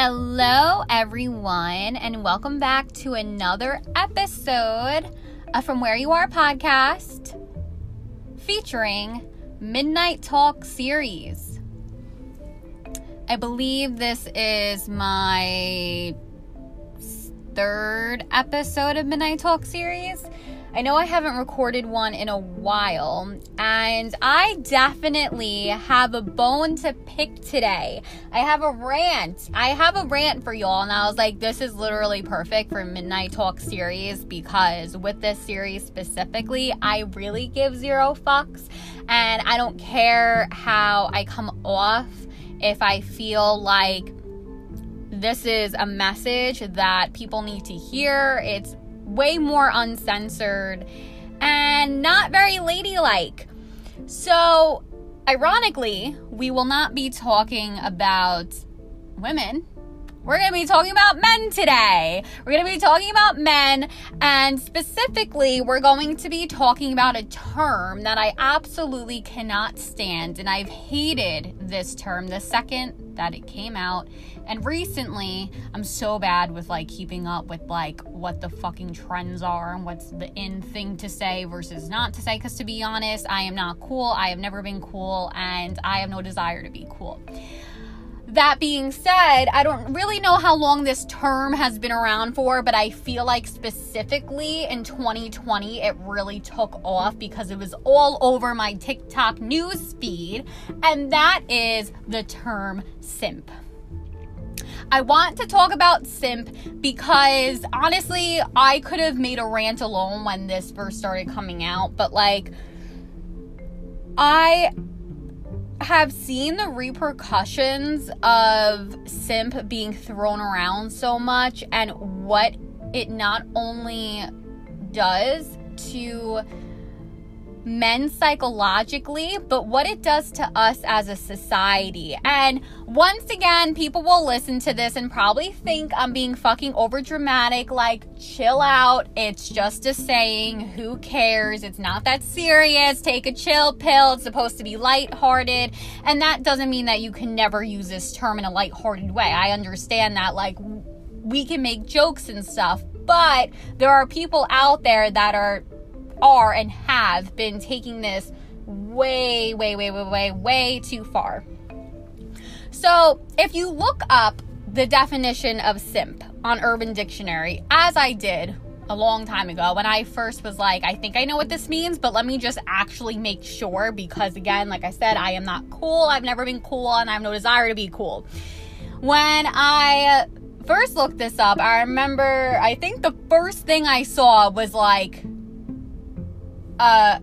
Hello, everyone, and welcome back to another episode of From Where You Are podcast featuring Midnight Talk series. I believe this is my third episode of Midnight Talk series. I know I haven't recorded one in a while, and I definitely have a bone to pick today. I have a rant. I have a rant for y'all, and I was like, this is literally perfect for Midnight Talk series because with this series specifically, I really give zero fucks, and I don't care how I come off if I feel like this is a message that people need to hear. It's way more uncensored and not very ladylike. So, ironically, we will not be talking about women. We're going to be talking about men today. We're going to be talking about men, and specifically, we're going to be talking about a term that I absolutely cannot stand. And I've hated this term the second that it came out and recently, I'm so bad with like keeping up with like what the fucking trends are and what's the in thing to say versus not to say. Because to be honest, I am not cool. I have never been cool and I have no desire to be cool. That being said, I don't really know how long this term has been around for, but I feel like specifically in 2020 it really took off because it was all over my TikTok news feed, and that is the term simp. I want to talk about simp because honestly, I could have made a rant alone when this first started coming out, but like, I have seen the repercussions of simp being thrown around so much and what it not only does to men psychologically, but what it does to us as a society. And once again, people will listen to this and probably think I'm being fucking over dramatic. Like, chill out. It's just a saying. Who cares? It's not that serious. Take a chill pill. It's supposed to be lighthearted. And that doesn't mean that you can never use this term in a lighthearted way. I understand that, like, we can make jokes and stuff, but there are people out there that are are and have been taking this way, way, way, way, way, way too far. So, if you look up the definition of simp on Urban Dictionary, as I did a long time ago when I first was like, I think I know what this means, but let me just actually make sure because, again, like I said, I am not cool. I've never been cool and I have no desire to be cool. When I first looked this up, I remember, I think the first thing I saw was like, a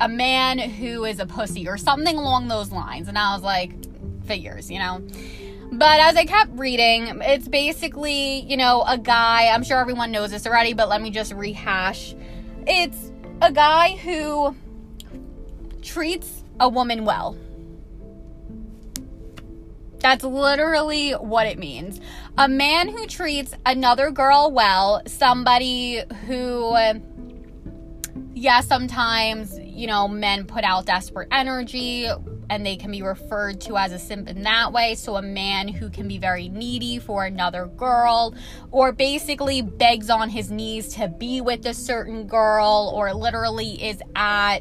a man who is a pussy or something along those lines. And I was like, figures, you know. But as I kept reading, it's basically, you know, a guy, I'm sure everyone knows this already, but let me just rehash. It's a guy who treats a woman well. That's literally what it means. A man who treats another girl well, somebody who yeah, sometimes, you know, men put out desperate energy and they can be referred to as a simp in that way. So, a man who can be very needy for another girl, or basically begs on his knees to be with a certain girl, or literally is at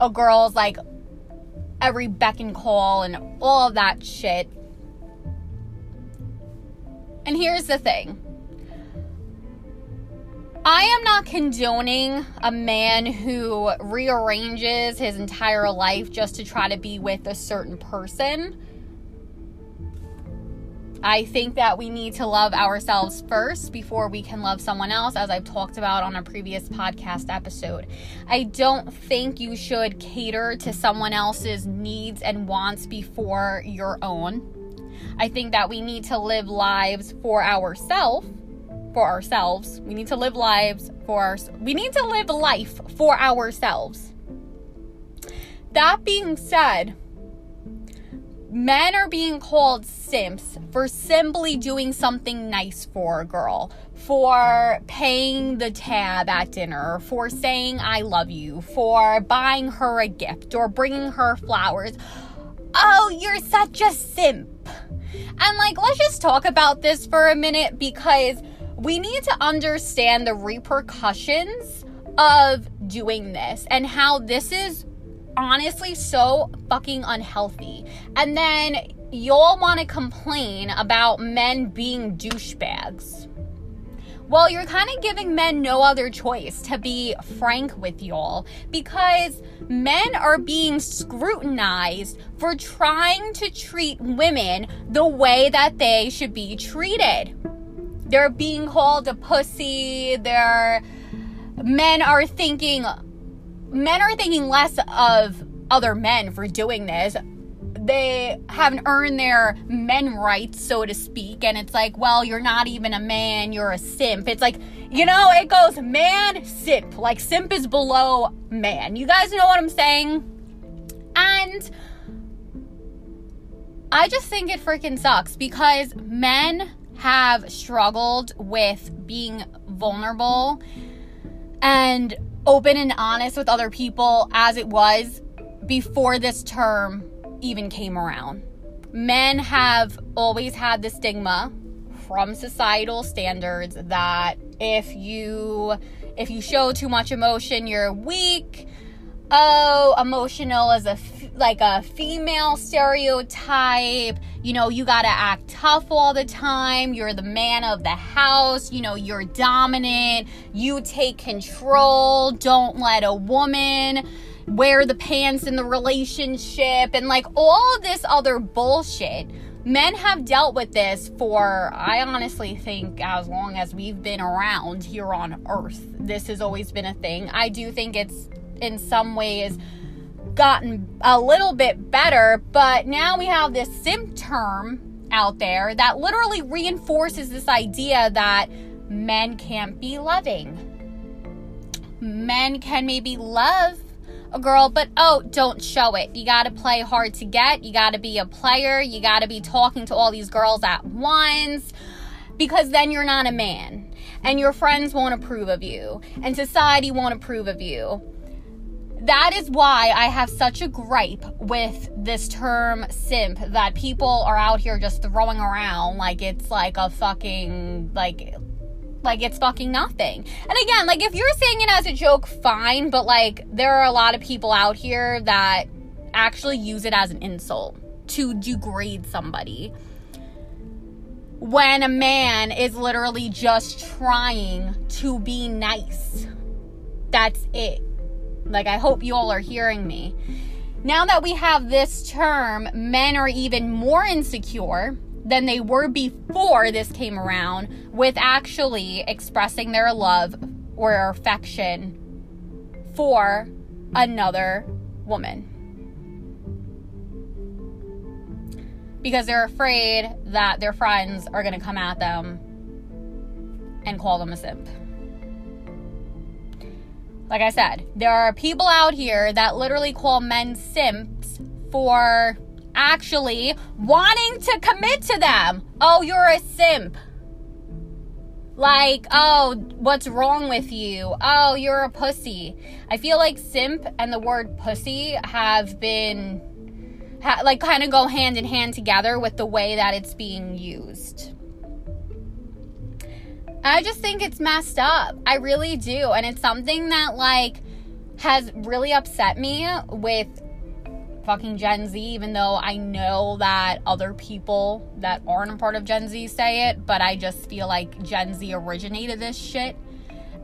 a girl's like every beck and call and all of that shit. And here's the thing I am not condoning a man who rearranges his entire life just to try to be with a certain person. I think that we need to love ourselves first before we can love someone else, as I've talked about on a previous podcast episode. I don't think you should cater to someone else's needs and wants before your own. I think that we need to live lives for ourselves for ourselves. We need to live lives for our we need to live life for ourselves. That being said, men are being called simps for simply doing something nice for a girl, for paying the tab at dinner, for saying I love you, for buying her a gift or bringing her flowers. Oh, you're such a simp. And like, let's just talk about this for a minute because we need to understand the repercussions of doing this and how this is honestly so fucking unhealthy. And then y'all want to complain about men being douchebags. Well, you're kind of giving men no other choice, to be frank with y'all, because men are being scrutinized for trying to treat women the way that they should be treated. They're being called a pussy. They're men are thinking men are thinking less of other men for doing this they haven't earned their men rights, so to speak. And it's like, well, you're not even a man, you're a simp. It's like, you know, it goes man, simp. Like, simp is below man. You guys know what I'm saying? And I just think it freaking sucks because men have struggled with being vulnerable and open and honest with other people as it was before this term even came around. Men have always had the stigma from societal standards that if you if you show too much emotion, you're weak. Oh, emotional is a like a female stereotype. You know, you got to act tough all the time. You're the man of the house. You know, you're dominant. You take control. Don't let a woman wear the pants in the relationship and like all this other bullshit. Men have dealt with this for, I honestly think, as long as we've been around here on earth. This has always been a thing. I do think it's in some ways gotten a little bit better, but now we have this simp term out there that literally reinforces this idea that men can't be loving. Men can maybe love a girl, but oh, don't show it. You got to play hard to get. You got to be a player. You got to be talking to all these girls at once because then you're not a man and your friends won't approve of you and society won't approve of you. That is why I have such a gripe with this term simp that people are out here just throwing around like it's like a fucking like like it's fucking nothing. And again, like if you're saying it as a joke, fine, but like there are a lot of people out here that actually use it as an insult to degrade somebody. When a man is literally just trying to be nice. That's it. Like, I hope you all are hearing me. Now that we have this term, men are even more insecure than they were before this came around with actually expressing their love or affection for another woman. Because they're afraid that their friends are going to come at them and call them a simp. Like I said, there are people out here that literally call men simps for actually wanting to commit to them. Oh, you're a simp. Like, oh, what's wrong with you? Oh, you're a pussy. I feel like simp and the word pussy have been, ha- like, kind of go hand in hand together with the way that it's being used. I just think it's messed up. I really do. And it's something that, like, has really upset me with fucking Gen Z, even though I know that other people that aren't a part of Gen Z say it, but I just feel like Gen Z originated this shit.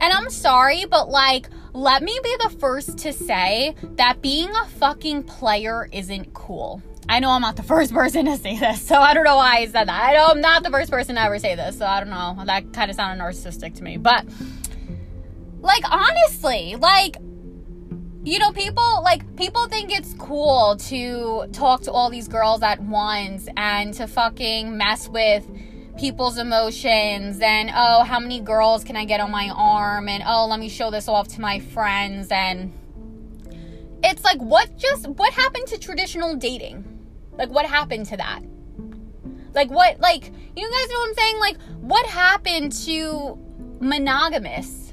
And I'm sorry, but like, let me be the first to say that being a fucking player isn't cool. I know I'm not the first person to say this, so I don't know why I said that. I know I'm not the first person to ever say this, so I don't know. That kind of sounded narcissistic to me. But, like, honestly, like, you know, people like people think it's cool to talk to all these girls at once and to fucking mess with people's emotions and oh, how many girls can I get on my arm and oh, let me show this off to my friends and it's like what just what happened to traditional dating? Like what happened to that? Like what like you guys know what I'm saying? Like what happened to monogamous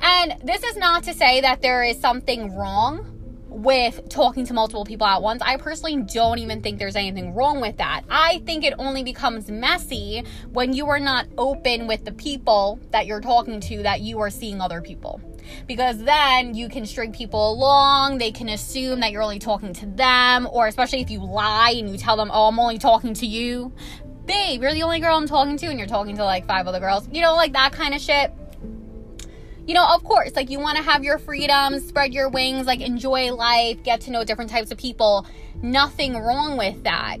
and this is not to say that there is something wrong with talking to multiple people at once. I personally don't even think there's anything wrong with that. I think it only becomes messy when you are not open with the people that you're talking to that you are seeing other people. Because then you can string people along, they can assume that you're only talking to them, or especially if you lie and you tell them, oh, I'm only talking to you. Babe, you're the only girl I'm talking to, and you're talking to like five other girls. You know, like that kind of shit you know, of course, like you want to have your freedom, spread your wings, like enjoy life, get to know different types of people. Nothing wrong with that.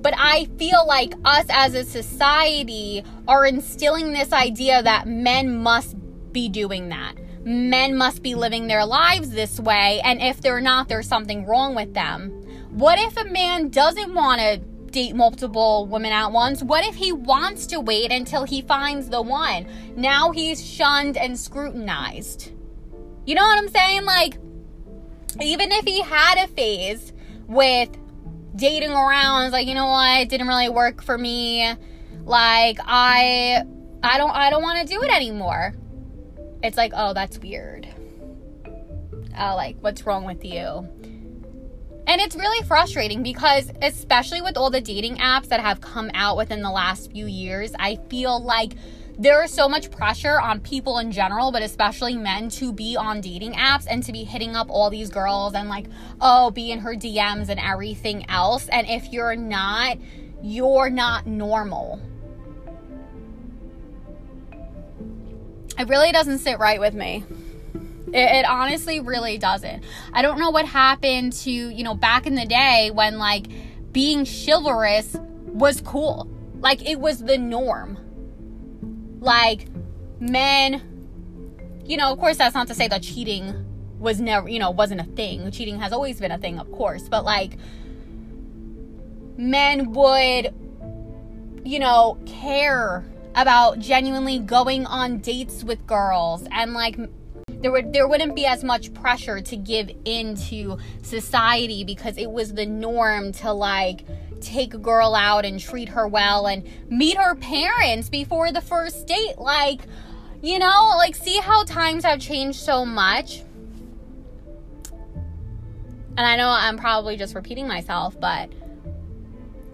But I feel like us as a society are instilling this idea that men must be doing that. Men must be living their lives this way. And if they're not, there's something wrong with them. What if a man doesn't want to date multiple women at once? What if he wants to wait until he finds the one? Now he's shunned and scrutinized. You know what I'm saying? Like, even if he had a phase with dating around, like, you know what, it didn't really work for me. Like, I I don't I don't want to do it anymore. It's like, oh, that's weird. Oh, like, what's wrong with you? And it's really frustrating because, especially with all the dating apps that have come out within the last few years, I feel like there is so much pressure on people in general, but especially men to be on dating apps and to be hitting up all these girls and like, oh, be in her DMs and everything else. And if you're not, you're not normal. It really doesn't sit right with me. It, it, honestly really doesn't. I don't know what happened to, you know, back in the day when like being chivalrous was cool. Like it was the norm. Like men, you know, of course that's not to say that cheating was never, you know, wasn't a thing. Cheating has always been a thing, of course, but like men would you know, care about genuinely going on dates with girls and like there would there wouldn't be as much pressure to give into society because it was the norm to like take a girl out and treat her well and meet her parents before the first date. Like you know like see how times have changed so much. And I know I'm probably just repeating myself but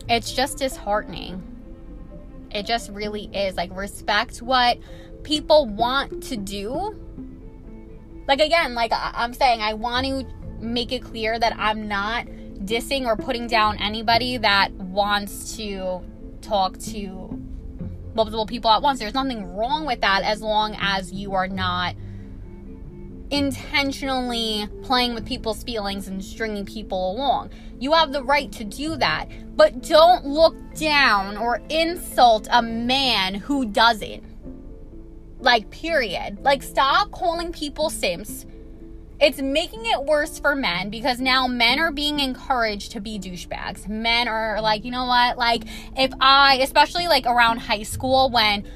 it's just disheartening it just really is like respect what people want to do like again, like I'm saying, I want to make it clear that I'm not dissing or putting down anybody that wants to talk to multiple people at once. There's nothing wrong with that as long as you are not intentionally playing with people's feelings and stringing people along. You have the right to do that, but don't look down or insult a man who doesn't. Like, period. Like, stop calling people simps. It's making it worse for men because now men are being encouraged to be douchebags. Men are like, you know what? Like, if I, especially like around high school when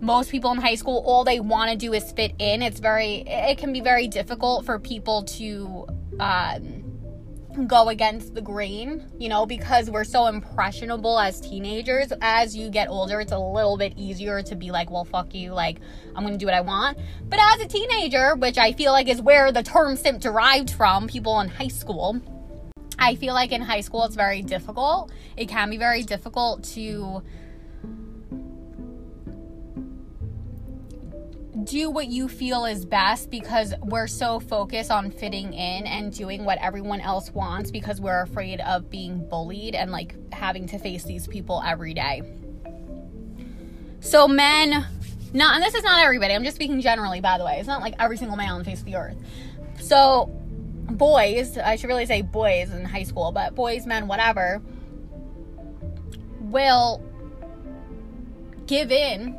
most people in high school, all they want to do is fit in, it's very, it can be very difficult for people to, um, go against the grain, you know, because we're so impressionable as teenagers. As you get older, it's a little bit easier to be like, well, fuck you, like, I'm gonna do what I want. But as a teenager, which I feel like is where the term simp derived from, people in high school, I feel like in high school it's very difficult. It can be very difficult to do what you feel is best because we're so focused on fitting in and doing what everyone else wants because we're afraid of being bullied and like having to face these people every day. So, men, not, and this is not everybody, I'm just speaking generally, by the way. It's not like every single man on the face of the earth. So, boys, I should really say boys in high school, but boys, men, whatever, will give in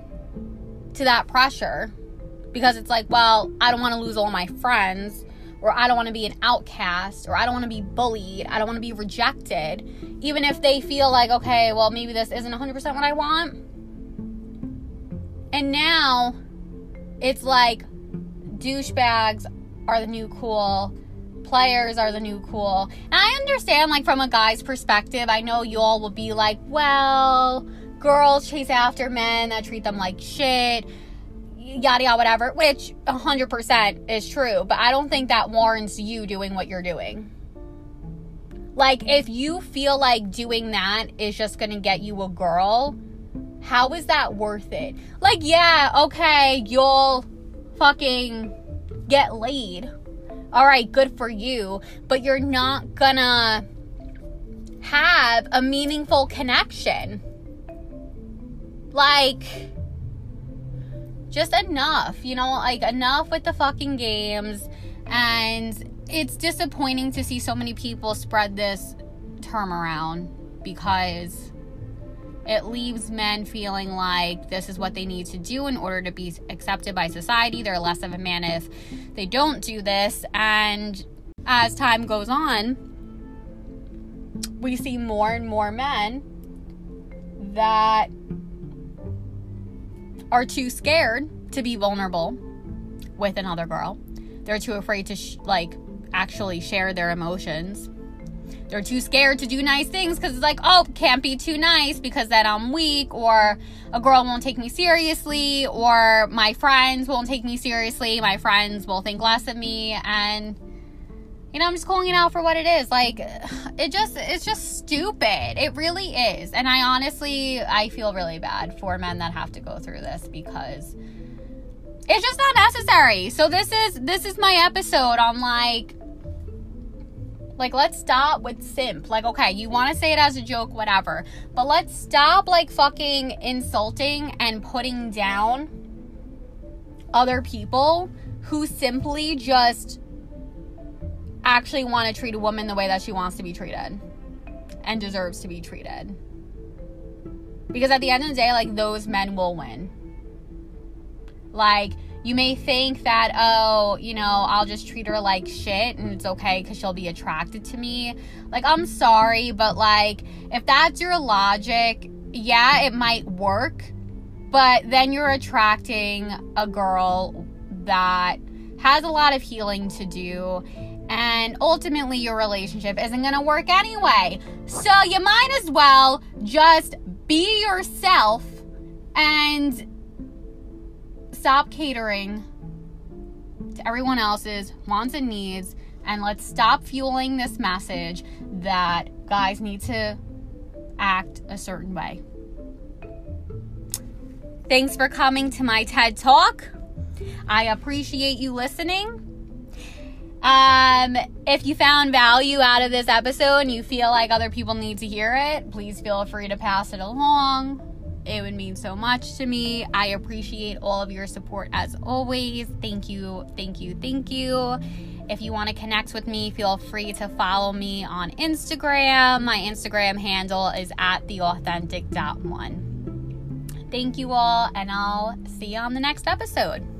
to that pressure because it's like, well, I don't want to lose all my friends, or I don't want to be an outcast, or I don't want to be bullied, I don't want to be rejected, even if they feel like, okay, well, maybe this isn't 100% what I want. And now it's like douchebags are the new cool, players are the new cool. And I understand, like, from a guy's perspective, I know you all will be like, well, girls chase after men that treat them like shit yada yada whatever, which 100% is true, but I don't think that warrants you doing what you're doing. Like, if you feel like doing that is just gonna get you a girl, how is that worth it? Like, yeah, okay, you'll fucking get laid. All right, good for you, but you're not gonna have a meaningful connection. Like, just enough, you know, like enough with the fucking games. And it's disappointing to see so many people spread this term around because it leaves men feeling like this is what they need to do in order to be accepted by society. They're less of a man if they don't do this. And as time goes on, we see more and more men that are too scared to be vulnerable with another girl. They're too afraid to sh- like actually share their emotions. They're too scared to do nice things because it's like, oh, can't be too nice because then I'm weak, or a girl won't take me seriously, or my friends won't take me seriously. My friends will think less of me, and you know, I'm just calling it out for what it is. Like, it just, it's just stupid. It really is. And I honestly, I feel really bad for men that have to go through this because it's just not necessary. So this is, this is my episode on like, like, let's stop with simp. Like, okay, you want to say it as a joke, whatever. But let's stop, like, fucking insulting and putting down other people who simply just actually want to treat a woman the way that she wants to be treated and deserves to be treated. Because at the end of the day, like, those men will win. Like, you may think that, oh, you know, I'll just treat her like shit and it's okay because she'll be attracted to me. Like, I'm sorry, but like, if that's your logic, yeah, it might work, but then you're attracting a girl that has a lot of healing to do and ultimately your relationship isn't going to work anyway. So you might as well just be yourself and stop catering to everyone else's wants and needs and let's stop fueling this message that guys need to act a certain way. Thanks for coming to my TED Talk. I appreciate you listening. Um, if you found value out of this episode and you feel like other people need to hear it, please feel free to pass it along. It would mean so much to me. I appreciate all of your support as always. Thank you, thank you, thank you. If you want to connect with me, feel free to follow me on Instagram. My Instagram handle is at theauthentic.one. Thank you all, and I'll see you on the next episode.